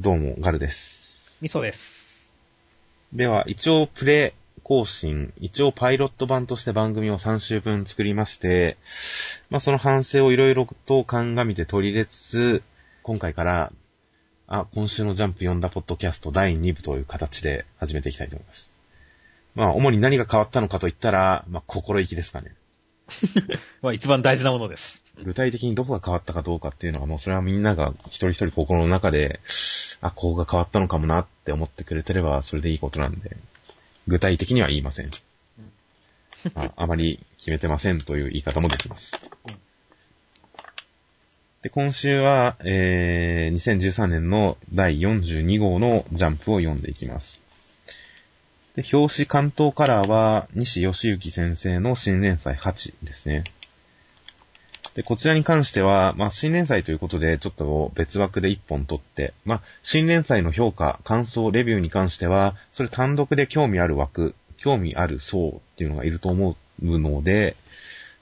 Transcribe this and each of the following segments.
どうも、ガルです。味噌です。では、一応プレ更新、一応パイロット版として番組を3週分作りまして、まあその反省をいろいろと鑑みて取り入れつつ、今回から、あ、今週のジャンプ読んだポッドキャスト第2部という形で始めていきたいと思います。まあ主に何が変わったのかといったら、まあ心意気ですかね。まあ一番大事なものです。具体的にどこが変わったかどうかっていうのはもうそれはみんなが一人一人心の中で、あ、ここが変わったのかもなって思ってくれてればそれでいいことなんで、具体的には言いません。ああまり決めてませんという言い方もできますうん。で、今週は、えー、2013年の第42号のジャンプを読んでいきます。で、表紙関東カラーは西義行先生の新連載8ですね。で、こちらに関しては、まあ、新連載ということで、ちょっと別枠で一本取って、まあ、新連載の評価、感想、レビューに関しては、それ単独で興味ある枠、興味ある層っていうのがいると思うので、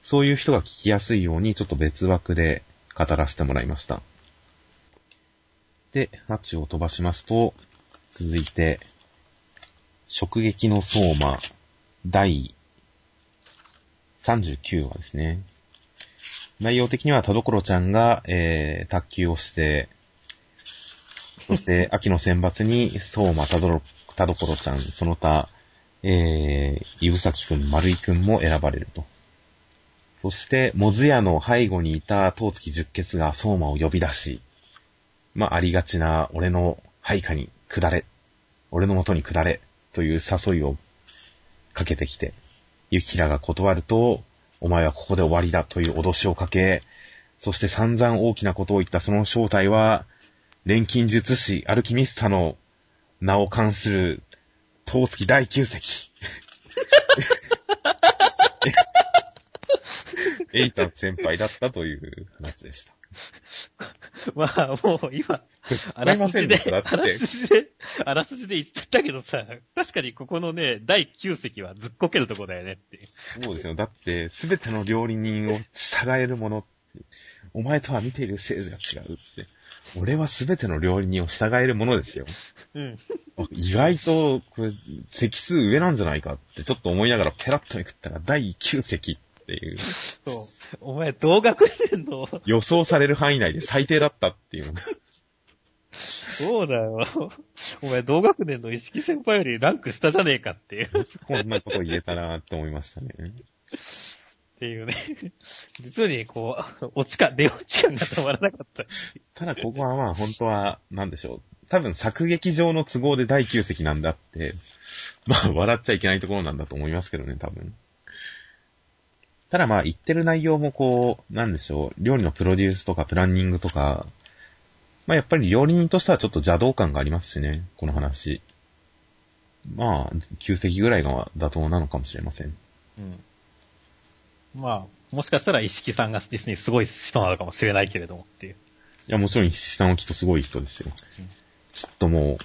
そういう人が聞きやすいように、ちょっと別枠で語らせてもらいました。で、8を飛ばしますと、続いて、直撃の相馬、第39話ですね。内容的には田所ちゃんが、えー、卓球をして、そして 秋の選抜に相馬田所田所ちゃん、その他、えー、ゆぶさきくん、丸井くんも選ばれると。そして、もずやの背後にいた東月十傑が相馬を呼び出し、まあ、ありがちな俺の配下に下れ、俺の元に下れ、という誘いをかけてきて、ゆきらが断ると、お前はここで終わりだという脅しをかけ、そして散々大きなことを言ったその正体は、錬金術師アルキミスタの名を冠する、東月第9席。エイタ先輩だったという話でした。まあもう今、あらすじであらてすじで、あらすじで言っちゃったけどさ、確かにここのね、第9席はずっこけるとこだよねって。そうですよ。だって、すべての料理人を従えるものって、お前とは見ている政治が違うって。俺はすべての料理人を従えるものですよ。うん。あ意外と、これ、席数上なんじゃないかってちょっと思いながらペラッとめくったら第9席っていう、そう。お前同学年の、予想される範囲内で最低だったっていう。そうだよ。お前同学年の意識先輩よりランク下じゃねえかっていう。こんなこと言えたなって思いましたね。っていうね。実にこう、落ち感、出落ち感が止まらなかった。ただここはまあ本当は、なんでしょう。多分作劇上の都合で第9席なんだって、まあ笑っちゃいけないところなんだと思いますけどね、多分。ただまあ言ってる内容もこう、なんでしょう。料理のプロデュースとかプランニングとか、まあやっぱり料理人としてはちょっと邪道感がありますしね、この話。まあ、9席ぐらいが妥当なのかもしれません。うん。まあ、もしかしたら石木さんが実にすごい人なのかもしれないけれどもっていう。いや、もちろん石木さんはきっとすごい人ですようん。ちょっともう、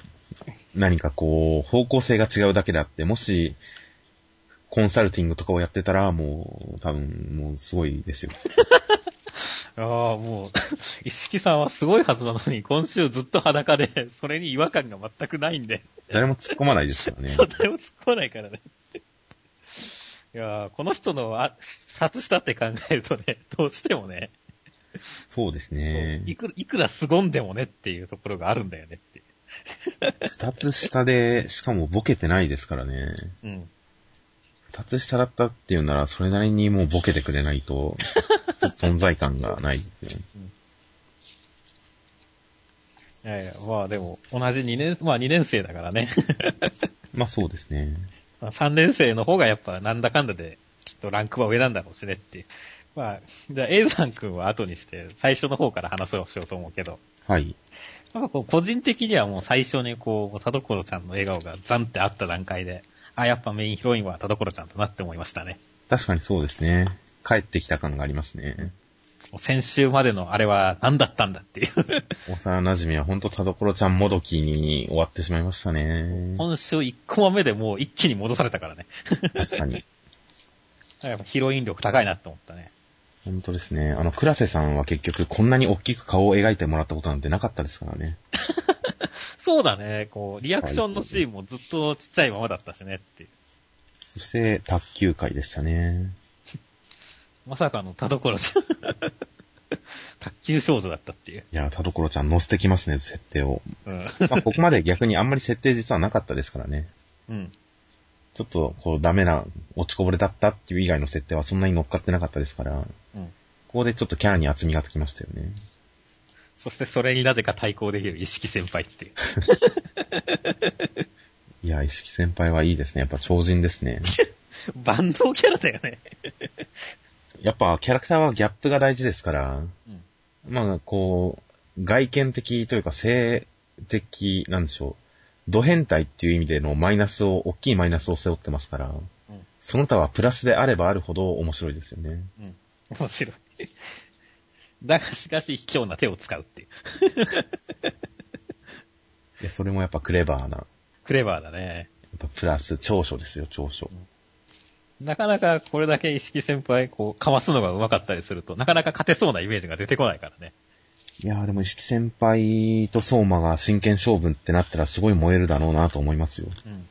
何かこう、方向性が違うだけであって、もし、コンサルティングとかをやってたら、もう、多分、もうすごいですよ。ああ、もう、石木さんはすごいはずなのに、今週ずっと裸で、それに違和感が全くないんで、誰も突っ込まないですからね。そう、誰も突っ込まないからね。いやーこの人のあ殺したって考えるとね、どうしてもね、そうですね。いくら、いくら凄んでもねっていうところがあるんだよねって。二つ下で、しかもボケてないですからね。うん。二つ下だったっていうなら、それなりにもうボケてくれないと、ちょっと存在感がないですよね。いやいや、まあでも、同じ2年、まあ2年生だからね。まあそうですね。まあ3年生の方がやっぱなんだかんだで、きっとランクは上なんだろうしねっていう。まあ、じゃあ、エイザン君は後にして、最初の方から話そうしようと思うけど、はい。なんかこう、個人的にはもう最初にこう、田所ちゃんの笑顔がザンってあった段階で、あ、やっぱメインヒロインは田所ちゃんだなって思いましたね。確かにそうですね。帰ってきた感がありますね。先週までのあれは何だったんだっていう。幼馴染はほんと田所ちゃんもどきに終わってしまいましたね。今週1コマ目でもう一気に戻されたからね。確かに。やっぱヒロイン力高いなって思ったね。本当ですね。あの、倉瀬さんは結局こんなに大きく顔を描いてもらったことなんてなかったですからね。そうだね、こう、リアクションのシーンもずっとちっちゃいままだったしねっていう。そして、卓球会でしたね。まさかの田所ちゃん。卓球少女だったっていう。いや、田所ちゃん乗せてきますね、設定を。うん。まあ、ここまで逆にあんまり設定実はなかったですからね。うん。ちょっと、こう、ダメな、落ちこぼれだったっていう以外の設定はそんなに乗っかってなかったですから、うん。ここでちょっとキャラに厚みがつきましたよね。そしてそれになぜか対抗できる意識先輩っていう。いや、石木先輩はいいですね。やっぱ超人ですね。万能キャラだよね。やっぱキャラクターはギャップが大事ですから、うん。まあ、こう、外見的というか性的、なんでしょう。ド変態っていう意味でのマイナスを、大きいマイナスを背負ってますから、うん。その他はプラスであればあるほど面白いですよね。うん。面白い。だがしかし、卑怯な手を使うっていう。いや、それもやっぱクレバーな。やクレバーだね。っぱプラス、長所ですよ、長所。なかなかこれだけ意識先輩、こう、かますのが上手かったりすると、なかなか勝てそうなイメージが出てこないからね。いやーでも石木先輩と相馬が真剣勝負ってなったらすごい燃えるだろうなと思いますよ。うん。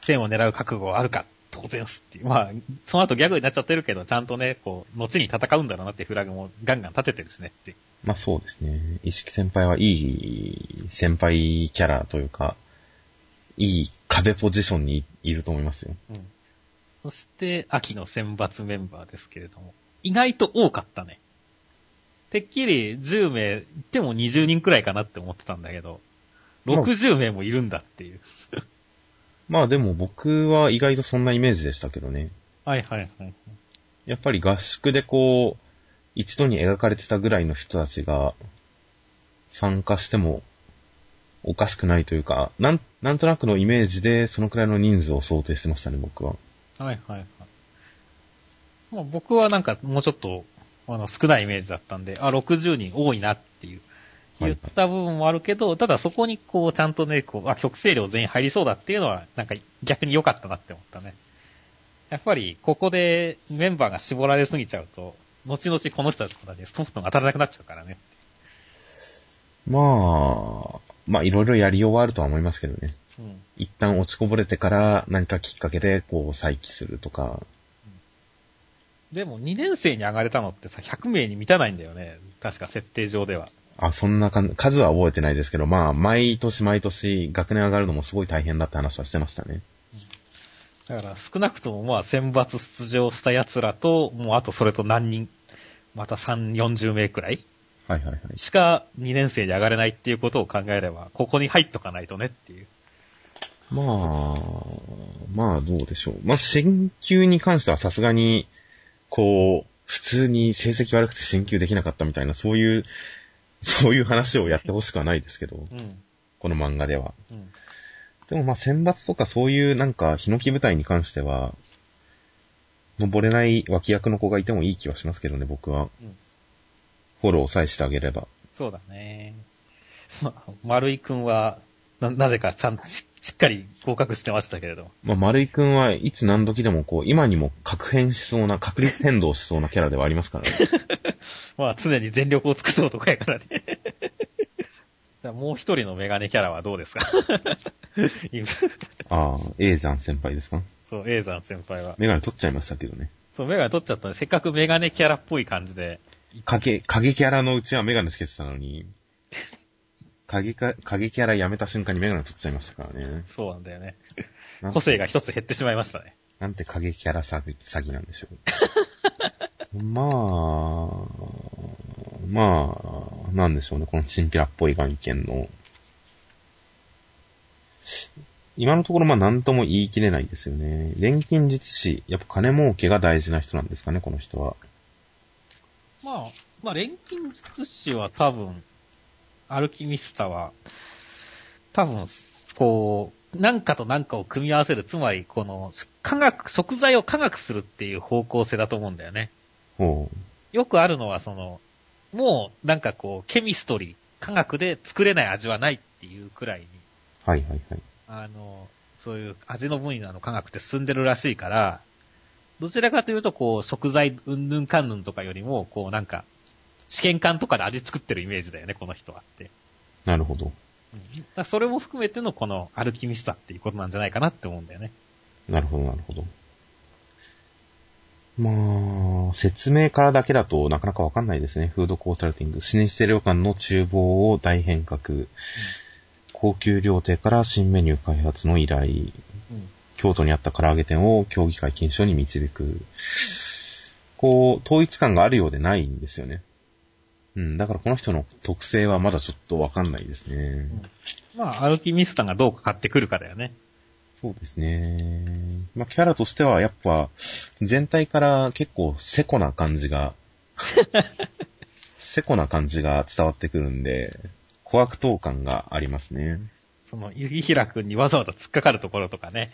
点を狙う覚悟あるか、当然っすっていう。まあ、その後ギャグになっちゃってるけど、ちゃんとね、こう、後に戦うんだろうなってフラグもガンガン立ててるしねって。まあそうですね。石木先輩はいい先輩キャラというか、いい壁ポジションにいると思いますよ。うん。そして、秋の選抜メンバーですけれども、意外と多かったね。てっきり10名、言っても20人くらいかなって思ってたんだけど、60名もいるんだっていう。まあでも僕は意外とそんなイメージでしたけどね。はいはいはい。やっぱり合宿でこう、一度に描かれてたぐらいの人たちが参加してもおかしくないというか、なん、なんとなくのイメージでそのくらいの人数を想定してましたね、僕は。はいはいはい。まあ僕はなんかもうちょっと、あの、少ないイメージだったんで、あ、60人多いなっていう、はい言った部分もあるけど、ただそこにこう、ちゃんとね、こう、あ、曲声量全員入りそうだっていうのは、なんか逆に良かったなって思ったね。やっぱり、ここでメンバーが絞られすぎちゃうと、後々この人たちとね、ソフトが当たらなくなっちゃうからね。まあ、まあいろいろやりようはあるとは思いますけどね。うん。一旦落ちこぼれてから何かきっかけでこう再起するとか。でも2年生に上がれたのってさ、100名に満たないんだよね。確か設定上では。あ、そんなかん数は覚えてないですけど、まあ、毎年毎年学年上がるのもすごい大変だって話はしてましたね。だから少なくともまあ選抜出場した奴らと、もうあとそれと何人、また3、40名くらいはいはいはい。しか2年生で上がれないっていうことを考えれば、ここに入っとかないとねっていう。まあ、まあどうでしょう。まあ、進級に関してはさすがに、こう、普通に成績悪くて進級できなかったみたいな、そういう、そういう話をやってほしくはないですけど、うん。この漫画では。うん。でもまあ選抜とかそういうなんか、ヒノキ舞台に関しては、登れない脇役の子がいてもいい気はしますけどね、僕は。うん。フォローさえしてあげれば。そうだね。まあ、丸井くんは、な、なぜかちゃんとししっかり合格してましたけれど。まあ、丸井くんはいつ何時でもこう、今にも確変しそうな、確率変動しそうなキャラではありますからね。まあ、常に全力を尽くす男やからね。じゃあもう一人のメガネキャラはどうですか？今ああ、永山先輩ですか？そう、エイザン先輩は。メガネ取っちゃいましたけどね。そう、メガネ取っちゃったんで、せっかくメガネキャラっぽい感じで、影、影キャラのうちはメガネつけてたのに、影か、影キャラやめた瞬間にメガネ取っちゃいましたからね。そうなんだよね。なん個性が一つ減ってしまいましたね。なんて影キャラ詐欺詐欺なんでしょう。まあ、まあ、なんでしょうね、このチンピラっぽい眼見の。今のところまあ何とも言い切れないですよね。錬金術師、やっぱ金儲けが大事な人なんですかね、この人は。まあ、まあ、錬金術師は多分、アルキミスタは、多分、こう、何かと何かを組み合わせる、つまり、この、科学、食材を科学するっていう方向性だと思うんだよね。ほよくあるのは、その、もう、なんかこう、ケミストリー、科学で作れない味はないっていうくらいに、う。はいはいはい。あの、そういう味の分野の科学って進んでるらしいから、どちらかというと、こう、食材、うんぬんかんぬんとかよりも、こう、なんか、試験管とかで味作ってるイメージだよね、この人はって。なるほど。うんそれも含めてのこのアルキミスタっていうことなんじゃないかなって思うんだよね。なるほど、なるほど。まあ、説明からだけだとなかなかわかんないですね。フードコンサルティング。老舗旅館の厨房を大変革。高級料亭から新メニュー開発の依頼。うん。京都にあった唐揚げ店を協議会検証に導く。こう、統一感があるようでないんですよね。うん、だからこの人の特性はまだちょっとわかんないですね。まあ、アルキミスタがどうか買ってくるかだよね。そうですね。まあ、キャラとしてはやっぱ、全体から結構セコな感じが、セコな感じが伝わってくるんで、小悪党感がありますね。その、ゆぎひらくんにわざわざ突っかかるところとかね。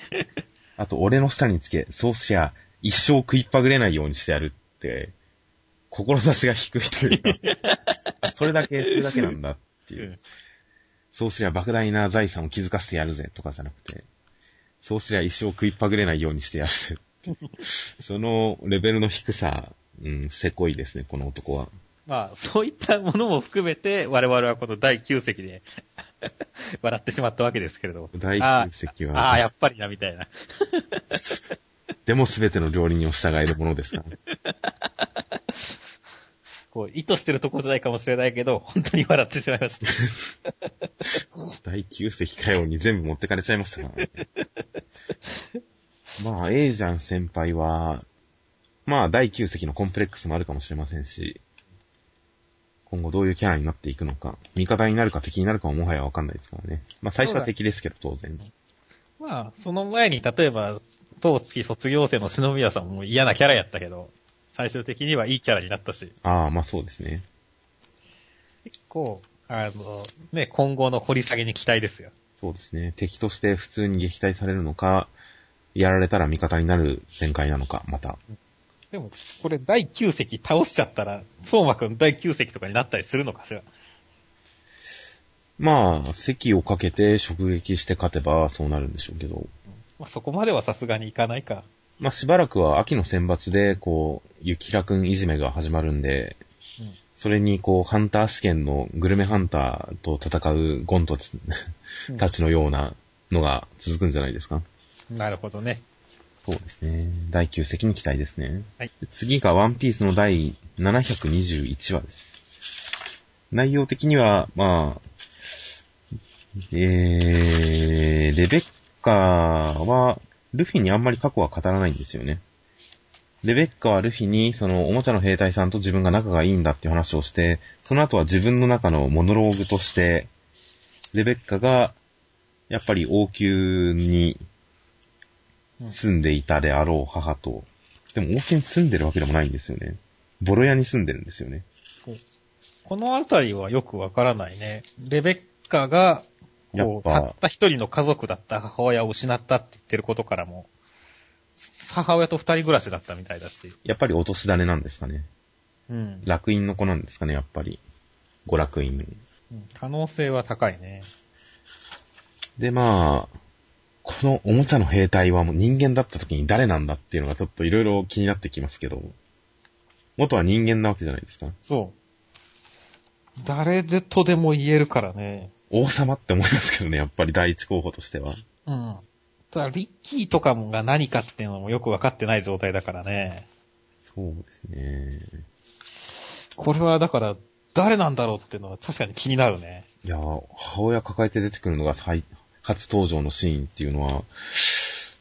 あと、俺の下につけ、そうしや、一生食いっぱぐれないようにしてやるって、志が低いというか、あそれだけ、それだけなんだっていう。うんそうすりゃ莫大な財産を築かせてやるぜとかじゃなくて、そうすりゃ一生食いっぱぐれないようにしてやるぜ。そのレベルの低さ、うん、せこいですね、この男は。まあ、そういったものも含めて、我々はこの第9席で 笑ってしまったわけですけれども。第あ9席ああ、はや、っぱりな、みたいな。でも全ての料理人を従えるものですからね。こう、意図してるとこじゃないかもしれないけど、本当に笑ってしまいました。第9席かように全部持ってかれちゃいましたからね。まあ、エイジャン先輩は、まあ、第9席のコンプレックスもあるかもしれませんし、今後どういうキャラになっていくのか、味方になるか敵になるかももはやわかんないですからね。まあ、最初は敵ですけど、当然。まあ、その前に、例えば、当月卒業生の篠宮さんも嫌なキャラやったけど、最終的にはいいキャラになったし、ああ、まあそうですね。結構、あの、ね、今後の掘り下げに期待ですよ。そうですね。敵として普通に撃退されるのか、やられたら味方になる展開なのか、また。でも、これ第9席倒しちゃったら、相馬くん第9席とかになったりするのかしら。まあ、席をかけて直撃して勝てばそうなるんでしょうけど。まあ、そこまではさすがにいかないか。まあしばらくは秋の選抜で、こう、ゆきらくんいじめが始まるんで、うんそれにこう、ハンター試験のグルメハンターと戦うゴントたちのようなのが続くんじゃないですか？なるほどね。そうですね。第9席に期待ですね。はいで次がワンピースの第721話です。内容的には、まあ、えー、レベッカは、ルフィにあんまり過去は語らないんですよね。レベッカはルフィに、その、おもちゃの兵隊さんと自分が仲がいいんだって話をして、その後は自分の中のモノローグとして、レベッカが、やっぱり王宮に住んでいたであろう母と、でも王宮に住んでるわけでもないんですよね。ボロ屋に住んでるんですよね。このあたりはよくわからないね。レベッカが、たった一人の家族だった母親を失ったって言ってることからも、母親と二人暮らしだったみたいだし。やっぱり落とし種なんですかね。うん。楽園の子なんですかね、やっぱり。娯楽院。うん可能性は高いね。で、まあ、このおもちゃの兵隊はもう人間だった時に誰なんだっていうのがちょっといろいろ気になってきますけど、元は人間なわけじゃないですか。そう。誰でとでも言えるからね。王様って思いますけどね、やっぱり第一候補としては。うん。ただ、リッキーとかもが何かっていうのもよくわかってない状態だからね。そうですね。これはだから、誰なんだろうっていうのは確かに気になるね。いやー、母親抱えて出てくるのが最、初登場のシーンっていうのは、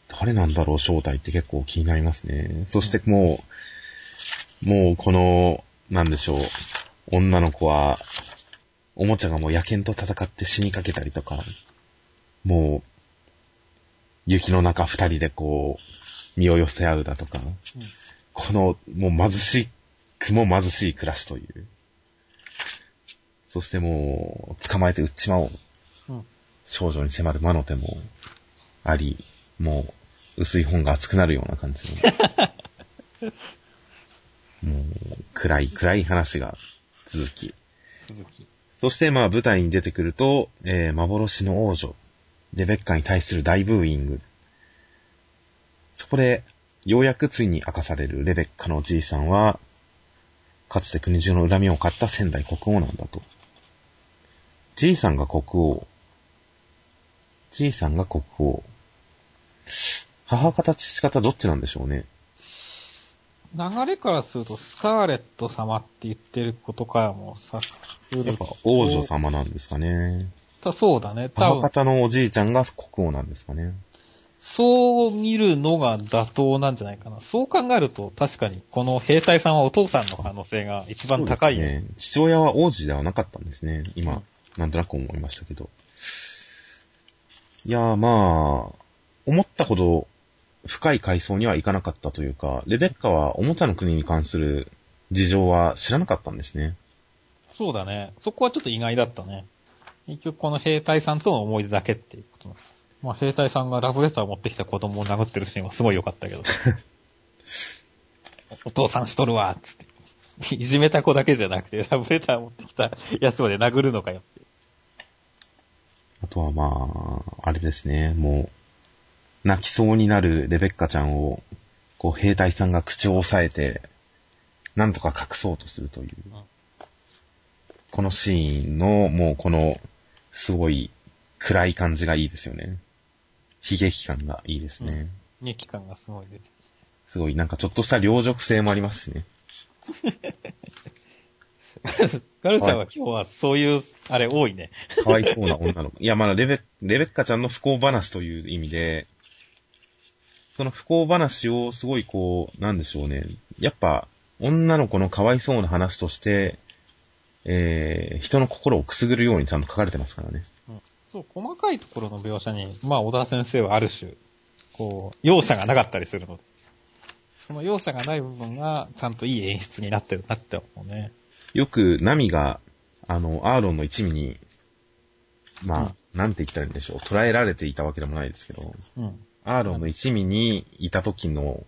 誰なんだろう、正体って結構気になりますね。そしてもう、もうこの、なんでしょう、女の子は、おもちゃがもう野犬と戦って死にかけたりとか、もう、雪の中二人でこう、身を寄せ合うだとか、この、もう貧しくも貧しい暮らしという。そしてもう、捕まえて撃っちまおう。うん少女に迫る魔の手もあり、もう、薄い本が熱くなるような感じの。もう、暗い暗い話が続き。鈴木。そしてまあ舞台に出てくると、えー、幻の王女、レベッカに対する大ブーイング。そこで、ようやくついに明かされるレベッカのおじいさんは、かつて国中の恨みを買った仙台国王なんだと。じいさんが国王、じいさんが国王。母方、父方どっちなんでしょうね。流れからすると、スカーレット様って言ってることからもさ、やっぱ王女様なんですかね。そうだね。多母分、方のおじいちゃんが国王なんですかね。そう見るのが妥当なんじゃないかな。そう考えると、確かに、この兵隊さんはお父さんの可能性が一番高いそうですね。父親は王子ではなかったんですね。今、なんとなく思いましたけど。いやーまあ、思ったほど深い階層にはいかなかったというか、レベッカはおもちゃの国に関する事情は知らなかったんですね。そうだね。そこはちょっと意外だったね。結局この兵隊さんとの思い出だけっていうことなんですまあ兵隊さんがラブレターを持ってきた子供を殴ってるシーンはすごい良かったけど。お父さんしとるわ、つって。いじめた子だけじゃなくて、ラブレター持ってきたやつまで殴るのかよって。あとはまあ、あれですね、もう、泣きそうになるレベッカちゃんを、こう兵隊さんが口を押さえて、なんとか隠そうとするという。このシーンの、もうこの、すごい暗い感じがいいですよね。悲劇感がいいですね。劇感がすごい出てすごい、なんかちょっとした両辱性もありますしね。ガルちゃんは今日はそういう、あれ多いね。かわいそうな女の子。いや、まだレベ、レベッカちゃんの不幸話という意味で、その不幸話をすごいこう、なんでしょうね。やっぱ、女の子のかわいそうな話として、えー、人の心をくすぐるようにちゃんと書かれてますからね。そう、細かいところの描写に、まあ、小田先生はある種、こう、容赦がなかったりするので、その容赦がない部分が、ちゃんといい演出になってるなって思うね。よく、ナミが、あの、アーロンの一味に、まあ、なんて言ったらいいんでしょう。捉えられていたわけでもないですけど、うん。アーロンの一味にいた時の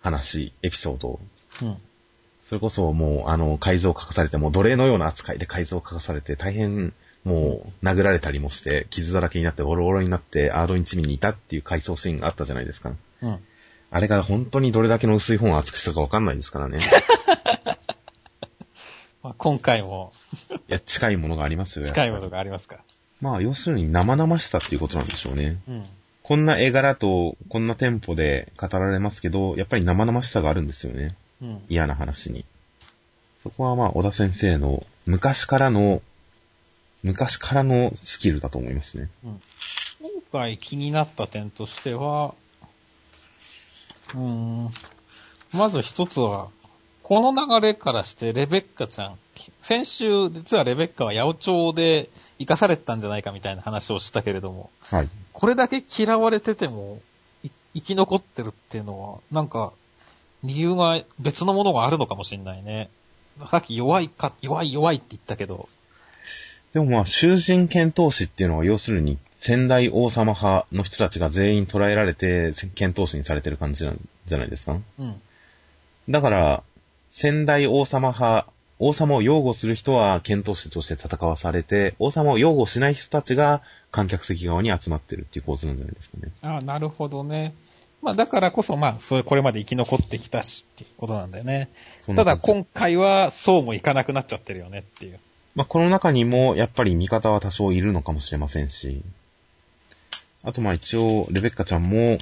話、エピソード、うん。それこそもう、あの、改造を書かされて、もう奴隷のような扱いで改造を書かされて、大変、もう、殴られたりもして、傷だらけになって、ボロボロになって、アーロン一味にいたっていう回想シーンがあったじゃないですか。うん。あれが本当にどれだけの薄い本を厚くしたかわかんないですからね。まあ、今回もいや、近いものがありますよ。近いものがありますか。りまあ、要するに生々しさっていうことなんでしょうね。うん。こんな絵柄と、こんなテンポで語られますけど、やっぱり生々しさがあるんですよね。うん。嫌な話に。そこはまあ、小田先生の昔からの、昔からのスキルだと思いますね。今回気になった点としては、うーん、まず一つは、この流れからしてレベッカちゃん、先週実はレベッカは八百長で生かされてたんじゃないかみたいな話をしたけれども、はい。これだけ嫌われてても、い生き残ってるっていうのは、なんか、理由が別のものがあるのかもしれないね。さっき弱いか、弱い弱いって言ったけど、でもまあ、囚人剣闘士っていうのは要するに、仙台王様派の人たちが全員捕らえられて、剣闘士にされてる感じなんじゃないですか？うん。だから、仙台王様派、王様を擁護する人は剣闘士として戦わされて、王様を擁護しない人たちが観客席側に集まってるっていう構図なんじゃないですかね。ああ、なるほどね。まあだからこそ、まあ、それこれまで生き残ってきたしっていうことなんだよね。ただ今回はそうもいかなくなっちゃってるよねっていう。まあ、この中にも、やっぱり味方は多少いるのかもしれませんし、あとまあ一応、レベッカちゃんも、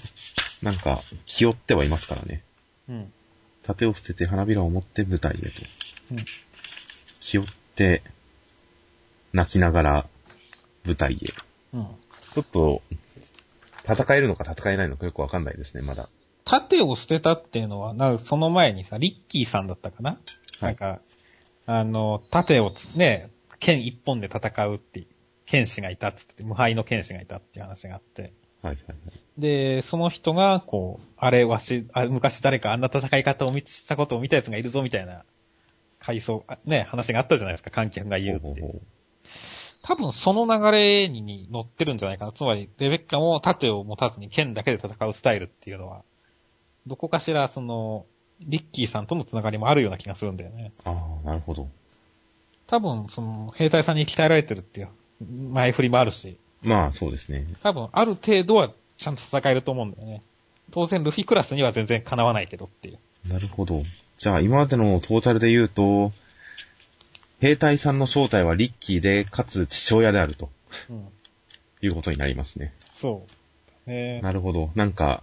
なんか、気負ってはいますからね。うん。盾を捨てて花びらを持って舞台へと。うん気負って、泣きながら舞台へ。うん。ちょっと、戦えるのか戦えないのかよくわかんないですね、まだ。盾を捨てたっていうのは、なその前にさ、リッキーさんだったかな、はないんか、あの、盾をつね、剣一本で戦うっていう、剣士がいたっつって、無敗の剣士がいたっていう話があって。はいはいはい。で、その人が、こう、あれ、わし、あ昔誰かあんな戦い方を見したことを見たやつがいるぞ、みたいな、回想、あね、話があったじゃないですか、観客が言うって多分その流れに乗ってるんじゃないかな。つまり、レベッカも盾を持たずに剣だけで戦うスタイルっていうのは、どこかしら、その、リッキーさんとのつながりもあるような気がするんだよね。ああ、なるほど。多分、その、兵隊さんに鍛えられてるっていう前振りもあるし、まあ、そうですね。多分、ある程度はちゃんと戦えると思うんだよね。当然、ルフィクラスには全然かなわないけどっていう。なるほど。じゃあ、今までのトータルで言うと、兵隊さんの正体はリッキーで、かつ父親であると。うん。いうことになりますね。そう。ねなるほど。なんか、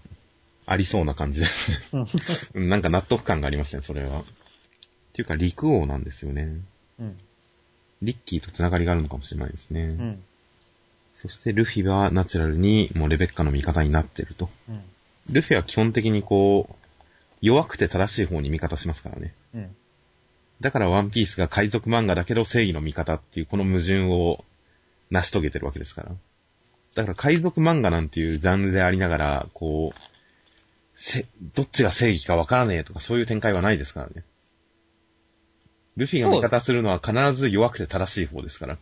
ありそうな感じですね。なんか納得感がありますね、それは。っていうか、陸王なんですよね。うん。リッキーと繋がりがあるのかもしれないですね。うん。そして、ルフィはナチュラルにもうレベッカの味方になってると。うん。ルフィは基本的にこう、弱くて正しい方に味方しますからね。うん。だからワンピースが海賊漫画だけど正義の味方っていうこの矛盾を成し遂げてるわけですから。だから海賊漫画なんていうジャンルでありながら、こう、せ、どっちが正義かわからねえとかそういう展開はないですからね。ルフィが味方するのは必ず弱くて正しい方ですから。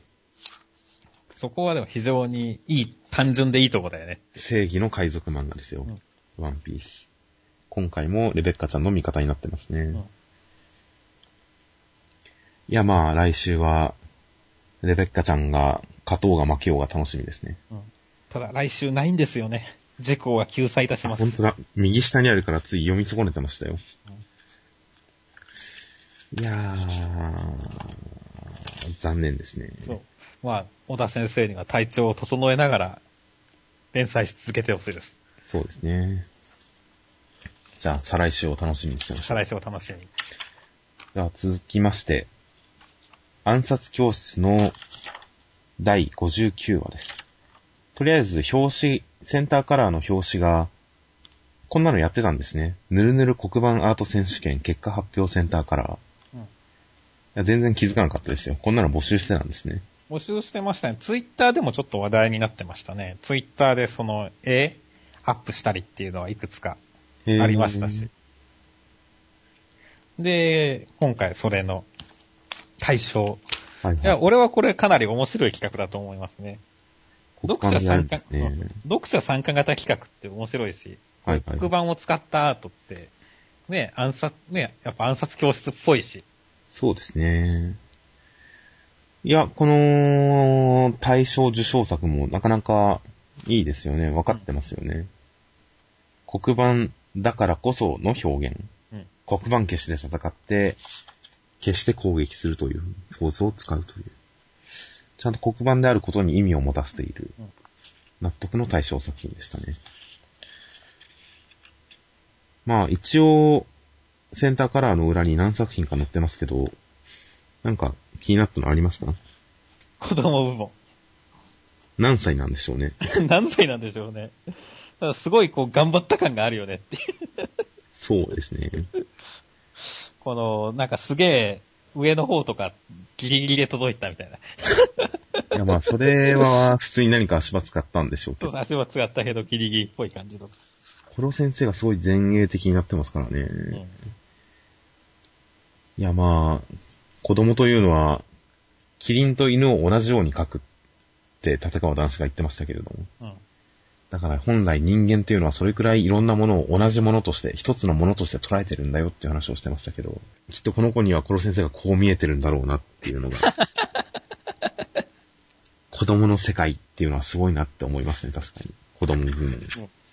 そこはでも非常にいい、単純でいいとこだよね。正義の海賊漫画ですよ。うんワンピース。今回もレベッカちゃんの味方になってますね。んいやまあ来週は、レベッカちゃんが勝とうが負けようが楽しみですね。うん。ただ来週ないんですよね。ジェコーは救済いたします。本当だ。右下にあるからつい読み損ねてましたよ。いやー、残念ですね。そう。まあ、小田先生には体調を整えながら、連載し続けてほしいです。そうですね。じゃあ、再来週を楽しみにしてましょう。再来週を楽しみに。じゃあ、続きまして、暗殺教室の第59話です。とりあえず、表紙、センターカラーの表紙が、こんなのやってたんですね。ぬるぬる黒板アート選手権結果発表センターカラー。うんいや全然気づかなかったですよ。こんなの募集してたんですね。募集してましたね。ツイッターでもちょっと話題になってましたね。ツイッターでその絵アップしたりっていうのはいくつかありましたし。。で、今回それの対象。はい、いや、はい。俺はこれかなり面白い企画だと思いますね。読者参加、ね読者参加型企画って面白いし、はいはい黒板を使ったアートって、ね、暗殺、ね、やっぱ暗殺教室っぽいし、そうですね。いや、この大賞受賞作もなかなかいいですよね。分かってますよね。黒板だからこその表現。うん黒板消しで戦って、消して攻撃するという構図を使うという。ちゃんと黒板であることに意味を持たせているうん。納得の対象作品でしたね。まあ一応、センターカラーの裏に何作品か載ってますけど、なんか気になったのありますか？子供部門。何歳なんでしょうね。何歳なんでしょうね。すごいこう頑張った感があるよねっていう。そうですね。この、なんかすげえ上の方とかギリギリで届いたみたいな。いやまあそれは普通に何か足場使ったんでしょうけど。そう足は使ったけどギリギリっぽい感じの。コロ先生がすごい前衛的になってますからね。うんいやまあ、子供というのは、キリンと犬を同じように描くって立川男子が言ってましたけれども。うん。だから本来人間っていうのはそれくらいいろんなものを同じものとして、一つのものとして捉えてるんだよっていう話をしてましたけど、きっとこの子にはコロ先生がこう見えてるんだろうなっていうのが、子供の世界っていうのはすごいなって思いますね、確かに。子供部門。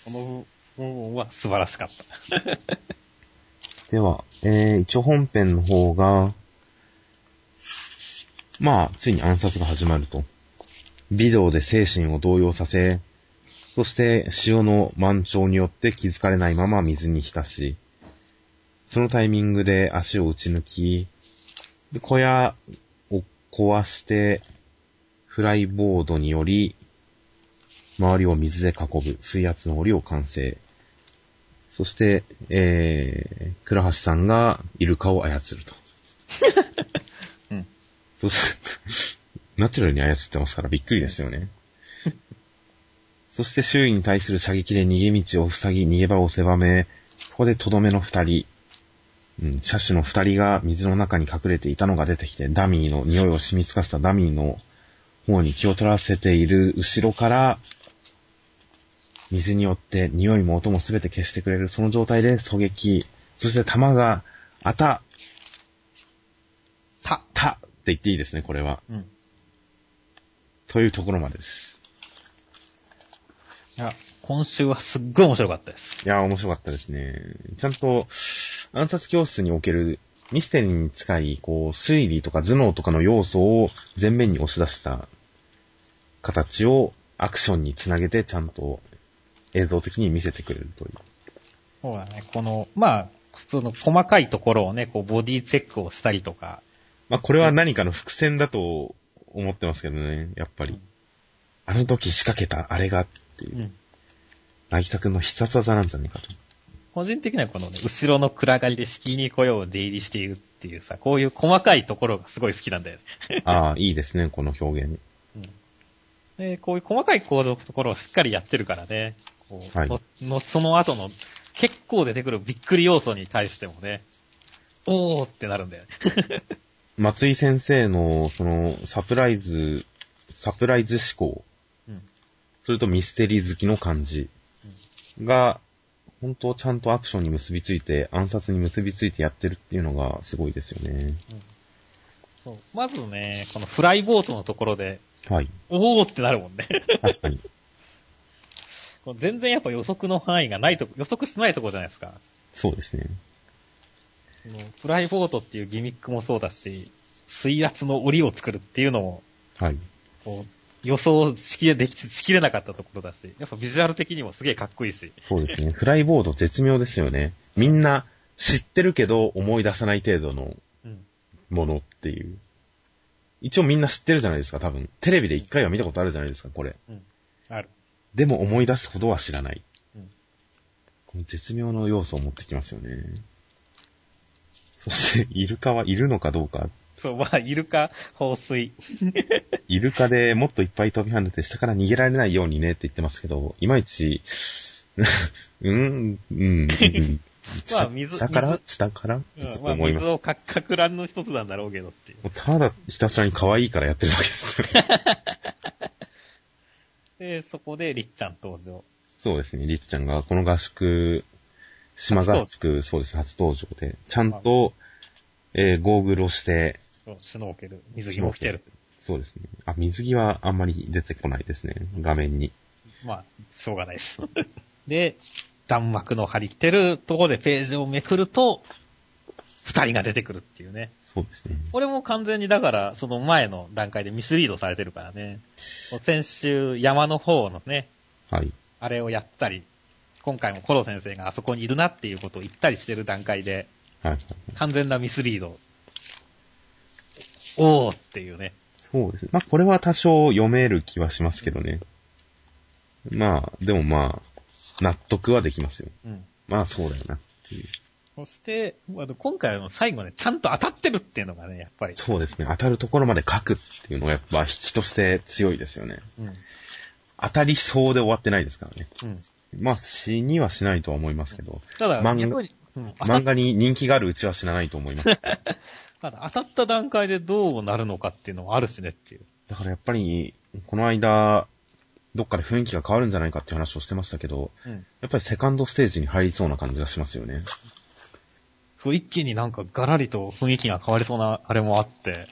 この部分は素晴らしかった。では、えー、一応本編の方が、まあ、ついに暗殺が始まると。ビデオで精神を動揺させ、そして潮の満潮によって気づかれないまま水に浸し、そのタイミングで足を打ち抜き、で小屋を壊して、フライボードにより、周りを水で囲ぶ水圧の檻を完成。そして、えー、倉橋さんがイルカを操ると。うん。そして、ナチュラルに操ってますからびっくりですよね。そして周囲に対する射撃で逃げ道を塞ぎ、逃げ場を狭め、そこでとどめの二人、うん、車種の二人が水の中に隠れていたのが出てきて、ダミーの匂いを染みつかせたダミーの方に気を取らせている後ろから、水によって匂いも音もすべて消してくれる、その状態で狙撃、そして弾が、あた、た。たって言っていいですね、これは。うん。というところまでです。いや、今週はすっごい面白かったです。いやー、面白かったですね。ちゃんと、暗殺教室におけるミステリーに近い、こう、推理とか頭脳とかの要素を前面に押し出した形をアクションにつなげてちゃんと映像的に見せてくれるという。そうだね。この、まあ、普通の細かいところをね、こう、ボディチェックをしたりとか、まあ、これは何かの伏線だと思ってますけどね、やっぱり。うんあの時仕掛けたあれがっていうう。ん。の必殺技なんじゃないかと。個人的にはこのね、後ろの暗がりで敷居に来よう出入りしているっていうさ、こういう細かいところがすごい好きなんだよね。ああ、いいですね、この表現。うん。で、こういう細かい構造のところをしっかりやってるからね、こう、はいののその後の結構出てくるびっくり要素に対してもね、おーってなるんだよね。松井先生の、その、サプライズ、サプライズ思考。うん。それとミステリー好きの感じが、本当ちゃんとアクションに結びついて、暗殺に結びついてやってるっていうのがすごいですよね。そうまずね、このフライボートのところで、はい。おーってなるもんね。確かに。全然やっぱ予測の範囲がないとこ、予測してないところじゃないですか。そうですね。フライボートっていうギミックもそうだし、水圧の檻を作るっていうのも、はい。こう予想しきれ、でき、しきれなかったところだし、やっぱビジュアル的にもすげえかっこいいし。そうですね。フライボード絶妙ですよね。みんな知ってるけど思い出さない程度のうん。ものっていう。一応みんな知ってるじゃないですか、多分。テレビで一回は見たことあるじゃないですか、これ。うん。ある。でも思い出すほどは知らない。うんこの絶妙の要素を持ってきますよね。そして、イルカはいるのかどうか。そう、まあ、イルカ、放水。イルカでもっといっぱい飛び跳ねて下から逃げられないようにねって言ってますけど、いまいち、うん、うん、うん。まあ水下から？水下から？ちょっと思います。水をか、かく乱の一つなんだろうけどっていう。ただひたすらに可愛いからやってるだけです。で、そこで、りっちゃん登場。そうですね、りっちゃんがこの合宿、島合宿、そうです、初登場で、ちゃんと、えーゴーグルをして、シュノーケル、水着も着てる。そうですね。あ、水着はあんまり出てこないですね、画面に。まあ、しょうがないです。で、弾幕の張り切ってるところでページをめくると、二人が出てくるっていうね。そうですね。これも完全にだから、その前の段階でミスリードされてるからね。先週、山の方のね、はい。あれをやったり、今回もコロ先生があそこにいるなっていうことを言ったりしてる段階で、はいはい。完全なミスリード。おーっていうね。そうですね。まあ、これは多少読める気はしますけどね。まあ、でもまあ、納得はできますよ。うん。まあ、そうだよなっていう。そして、あの今回の最後ね、ちゃんと当たってるっていうのがね、やっぱり。そうですね。当たるところまで書くっていうのがやっぱ引きとして強いですよね。うん。当たりそうで終わってないですからね。うん。まあ、死にはしないとは思いますけど、ただ、漫画に人気があるうちは死なないと思います。ただ当たった段階でどうなるのかっていうのはあるしねっていう。だからやっぱり、この間、どっかで雰囲気が変わるんじゃないかっていう話をしてましたけど、うん。やっぱりセカンドステージに入りそうな感じがしますよね。そう、一気になんかガラリと雰囲気が変わりそうなあれもあって、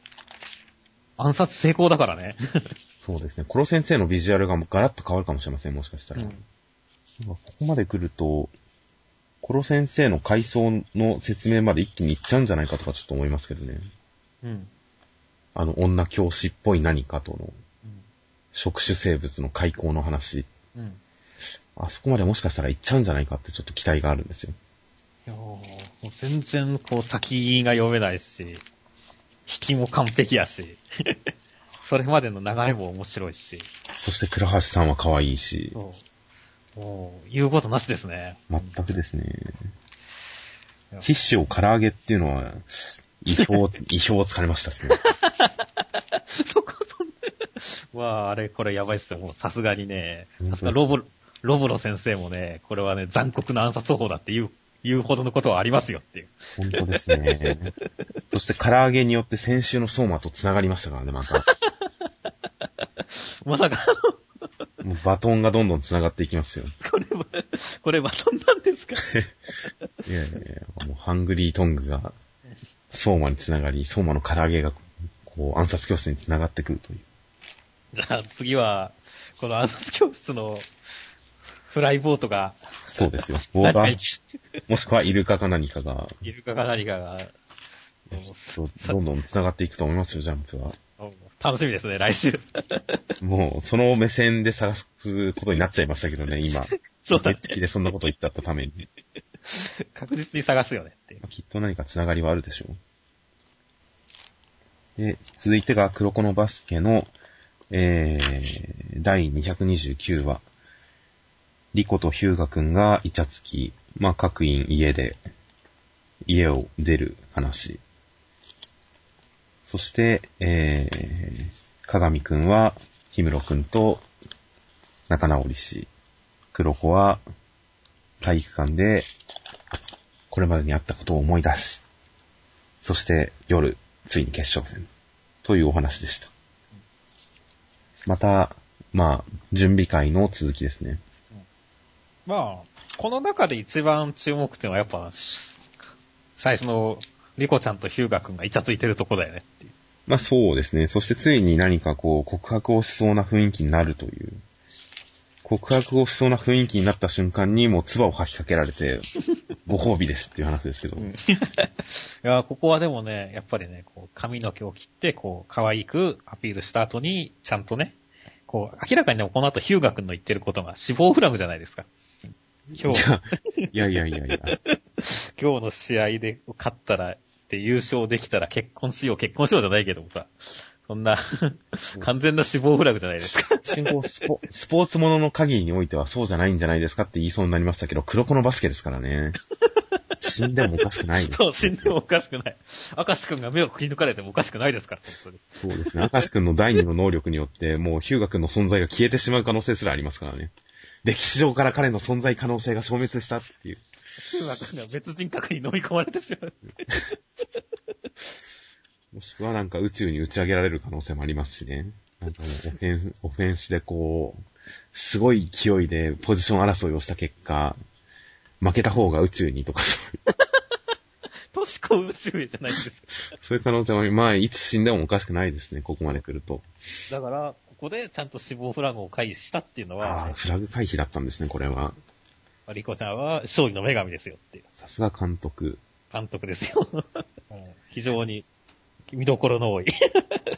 暗殺成功だからね。そうですね。コロ先生のビジュアルがガラッと変わるかもしれません、もしかしたら。うんここまで来ると、コロ先生の階層の説明まで一気にいっちゃうんじゃないかとかちょっと思いますけどね。うん。あの、女教師っぽい何かとの、うん。触手生物の開口の話。うん。あそこまでもしかしたらいっちゃうんじゃないかってちょっと期待があるんですよ。いやーもう全然こう先が読めないし、引きも完璧やし、それまでの流れも面白いし、そして倉橋さんは可愛いし、そう。もう、言うことなしですね。全くですね。ティッシュを唐揚げっていうのは、意表、意表をつかれましたですね。そこそんな、わあ、あれ、これやばいっすよ。もうさすがにね、さすがロボ、ロブロ先生もね、これはね、残酷な暗殺方法だって言う、言うほどのことはありますよっていう。本当ですね。そして唐揚げによって先週の相馬と繋がりましたからね、また。まさか、もうバトンがどんどん繋がっていきますよ。これは、これバトンなんですか？い やいやいや、もうハングリートングが相馬に繋がり、相馬の唐揚げがこう暗殺教室に繋がってくるという。じゃあ次は、この暗殺教室のフライボートが、そうですよ。ボーダー、もしくはイルカか何かが、イルカか何かが、どんどん繋がっていくと思いますよ、ジャンプは。楽しみですね、来週。もう、その目線で探すことになっちゃいましたけどね、今。そうだね月でそんなこと言っちゃったために。確実に探すよねって。きっと何かつながりはあるでしょう。で、続いてが黒子のバスケの、えー、第229話。リコとヒューガくんがイチャつき、まあ、各員家で、家を出る話。そして、えー、鏡くんは、氷室くんと仲直りし、黒子は体育館でこれまでにあったことを思い出し、そして夜、ついに決勝戦、というお話でした。また、まあ、準備会の続きですね。まあ、この中で一番注目点はやっぱ、最初のリコちゃんとヒューガ君がイチャついてるとこだよねっていう。まあそうですね。そしてついに何かこう、告白をしそうな雰囲気になるという。告白をしそうな雰囲気になった瞬間にもう唾を吐きかけられて、ご褒美ですっていう話ですけど。いや、ここはでもね、やっぱりね、こう、髪の毛を切って、こう、可愛くアピールした後に、ちゃんとね、こう、明らかにでもこの後ヒューガ君の言ってることが死亡フラグじゃないですか。今日、いやいやいやいや。今日の試合で勝ったら、で優勝できたら結婚しよう、結婚しようじゃないけどもさ、そんな、完全な死亡フラグじゃないですか。進行スポスポーツものの限りにおいてはそうじゃないんじゃないですかって言いそうになりましたけど、黒子のバスケですからね。死んでもおかしくない。そう、死んでもおかしくない。明石くんが目をくり抜かれてもおかしくないですから、本当に。そうですね。明石くんの第二の能力によって、もうヒューガくんの存在が消えてしまう可能性すらありますからね。歴史上から彼の存在可能性が消滅したっていう。ヒューガ君が別人格に飲み込まれてしまう。もしくはなんか宇宙に打ち上げられる可能性もありますしね。なんかもうオフェンス、オフェンスでこう、すごい勢いでポジション争いをした結果、負けた方が宇宙にとか、としこ宇宙へじゃないんですよ。そういう可能性も、まあ、いつ死んでもおかしくないですね、ここまで来ると。だから、ここでちゃんと死亡フラグを回避したっていうのは、ああ、フラグ回避だったんですね、これは。リコちゃんは勝利の女神ですよっていうさすが監督。監督ですよ。うん非常に見どころの多い。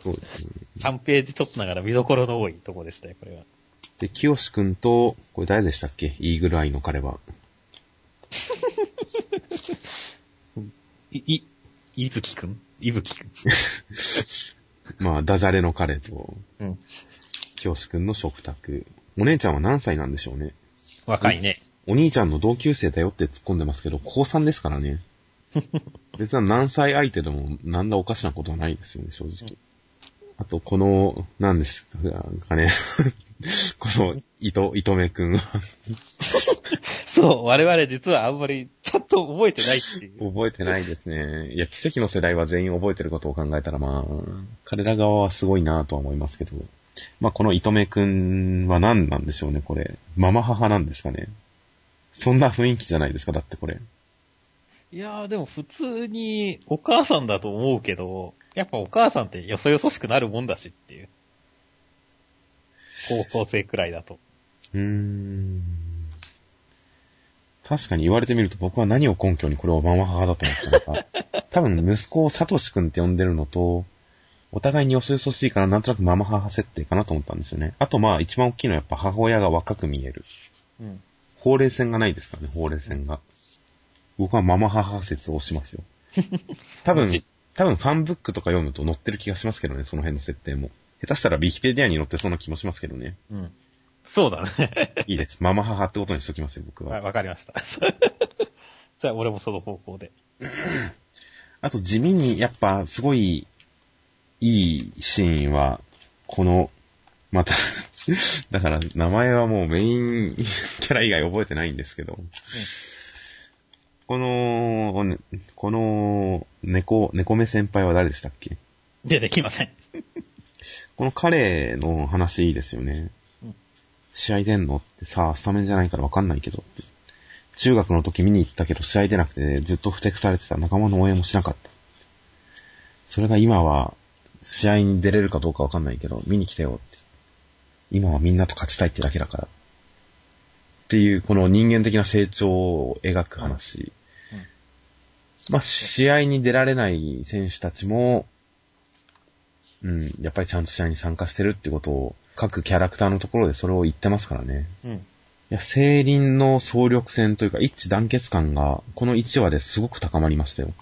そうですね。3ページちょっとながら見どころの多いとこでしたよ、これは。で、清志くんと、これ誰でしたっけ？イーグルアイの彼は。い、い、いずきくん？いぶきくん。まあ、ダジャレの彼と、うん。清志くんの食卓。お姉ちゃんは何歳なんでしょうね？若いね。お兄ちゃんの同級生だよって突っ込んでますけど、高3ですからね。別に何歳相手でもなんだおかしなことはないですよね、正直。あと、この、何ですかね。この、糸、糸目くんはそう、我々実はあんまりちゃんと覚えてないっていう。覚えてないですね。いや、奇跡の世代は全員覚えてることを考えたら、まあ、彼ら側はすごいなとは思いますけど。まあ、この糸目くんは何なんでしょうね、これ。ママ母なんですかね。そんな雰囲気じゃないですか、だってこれ。いやーでも普通にお母さんだと思うけど、やっぱお母さんってよそよそしくなるもんだしっていう。高校生くらいだと。うーん。確かに言われてみると僕は何を根拠にこれをママ母だと思ったのか。多分息子をサトシ君って呼んでるのと、お互いによそよそしいからなんとなくママ母設定かなと思ったんですよね。あとまあ一番大きいのはやっぱ母親が若く見える。うん。ほうれい線がないですからね、ほうれい線が。僕はママ母説をしますよ。多分多分ファンブックとか読むと載ってる気がしますけどね、その辺の設定も。下手したらビキペディアに載ってそうな気もしますけどね。うん。そうだね。いいです。ママ母ってことにしときますよ、僕は。はいわかりました。じゃあ俺もその方向で。あと地味にやっぱすごいいいシーンは、この、また、だから名前はもうメイン キャラ以外覚えてないんですけど、この、ねこの猫、猫目先輩は誰でしたっけ？出てきません。この彼の話いいですよね。うん試合出んの？ってさ、スタメンじゃないからわかんないけど。中学の時見に行ったけど試合出なくてずっと不適されてた仲間の応援もしなかった。それが今は試合に出れるかどうかわかんないけど見に来てよって。今はみんなと勝ちたいってだけだから。っていうこの人間的な成長を描く話。うんうんまあ試合に出られない選手たちもうん、やっぱりちゃんと試合に参加してるってことを、各キャラクターのところでそれを言ってますからね。うん。いや、聖輪の総力戦というか一致団結感が、この1話ですごく高まりましたよ。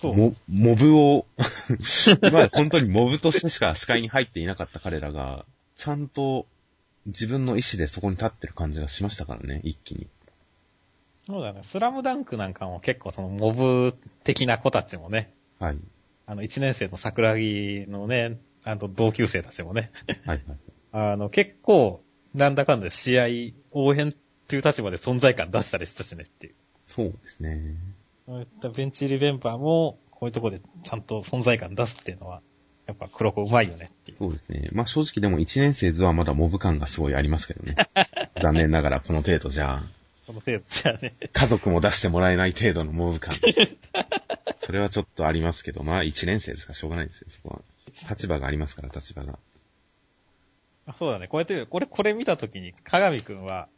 そう。モモブを、まあ本当にモブとしてしか視界に入っていなかった彼らが、ちゃんと自分の意志でそこに立ってる感じがしましたからね、一気に。そうだね。スラムダンクなんかも結構そのモブ的な子たちもね、はい。あの、1年生の桜木のね、あの、同級生たちもね、はいはい。あの、結構、なんだかんだ試合、応援っていう立場で存在感出したりしたしねっていう。そうですね。そういったベンチリベンバーも、こういうところでちゃんと存在感出すっていうのは、やっぱ黒子うまいよねっていう。そうですね。まあ正直でも1年生図はまだモブ感がすごいありますけどね。残念ながらこの程度じゃ、その程度じゃあね。家族も出してもらえない程度のモブ感。それはちょっとありますけど、まあ1年生ですからしょうがないですよ、そこは。立場がありますから、立場が。あそうだね。こうやって、これ、これ見たときに、鏡くんは、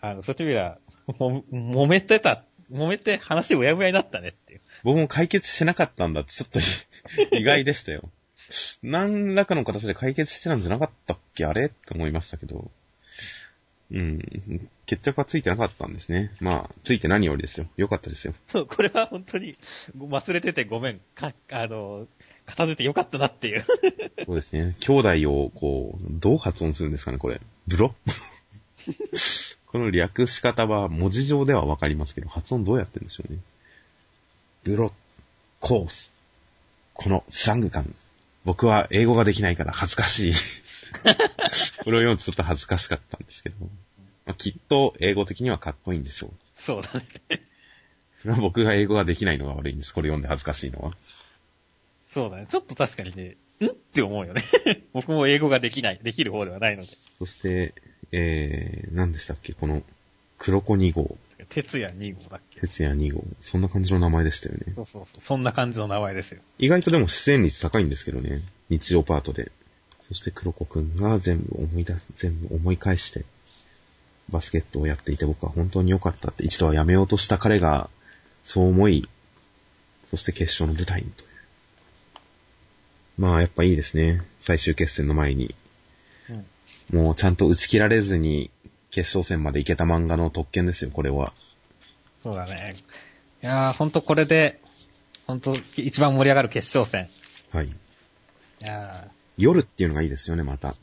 あの、そういう意味では、も、揉めてた、揉めて話うやむやになったねっていう。僕も解決してなかったんだってちょっと 意外でしたよ。何らかの形で解決してたんじゃなかったっけ？あれ？って思いましたけど。うん。決着はついてなかったんですね。まあ、ついて何よりですよ。よかったですよ。そう、これは本当に、忘れててごめん。か、あの、片付いてよかったなっていう。そうですね。兄弟を、こう、どう発音するんですかね、これ。ブロ？この略し方は文字上ではわかりますけど、発音どうやってるんでしょうね。ブロ、コース。このスラング感。僕は英語ができないから恥ずかしい。これを読むとちょっと恥ずかしかったんですけど。まあ、きっと英語的にはかっこいいんでしょう。そうだね。それは僕が英語ができないのが悪いんです。これ読んで恥ずかしいのは。そうだね。ちょっと確かにね、んって思うよね。僕も英語ができない、できる方ではないので。そして、えー、何でしたっけ？この、黒子2号。哲也2号だっけ？哲也2号。そんな感じの名前でしたよね。そうそうそう。そんな感じの名前ですよ。意外とでも出演率高いんですけどね。日常パートで。そして黒子くんが全部思い出す、全部思い返して、バスケットをやっていて僕は本当に良かったって一度はやめようとした彼が、そう思い、そして決勝の舞台にという。まあやっぱいいですね。最終決戦の前に。うん。もうちゃんと打ち切られずに決勝戦まで行けた漫画の特権ですよ、これは。そうだね。いやー、ほんとこれで、ほんと一番盛り上がる決勝戦。はい。いや夜っていうのがいいですよね、また。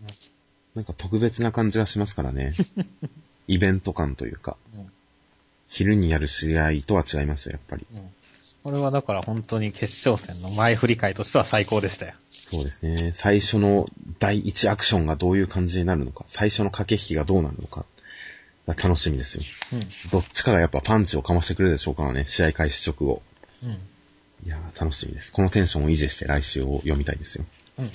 なんか特別な感じがしますからね。イベント感というか。ー、うん。昼にやる試合とは違いますよ、やっぱり。うん。これはだから本当に決勝戦の前振り会としては最高でしたよ。そうですね。最初の第一アクションがどういう感じになるのか、最初の駆け引きがどうなるのか、楽しみですよ。うん。どっちかがやっぱパンチをかましてくれるでしょうからね、試合開始直後。うん。いやー、楽しみです。このテンションを維持して来週を読みたいですよ。うん。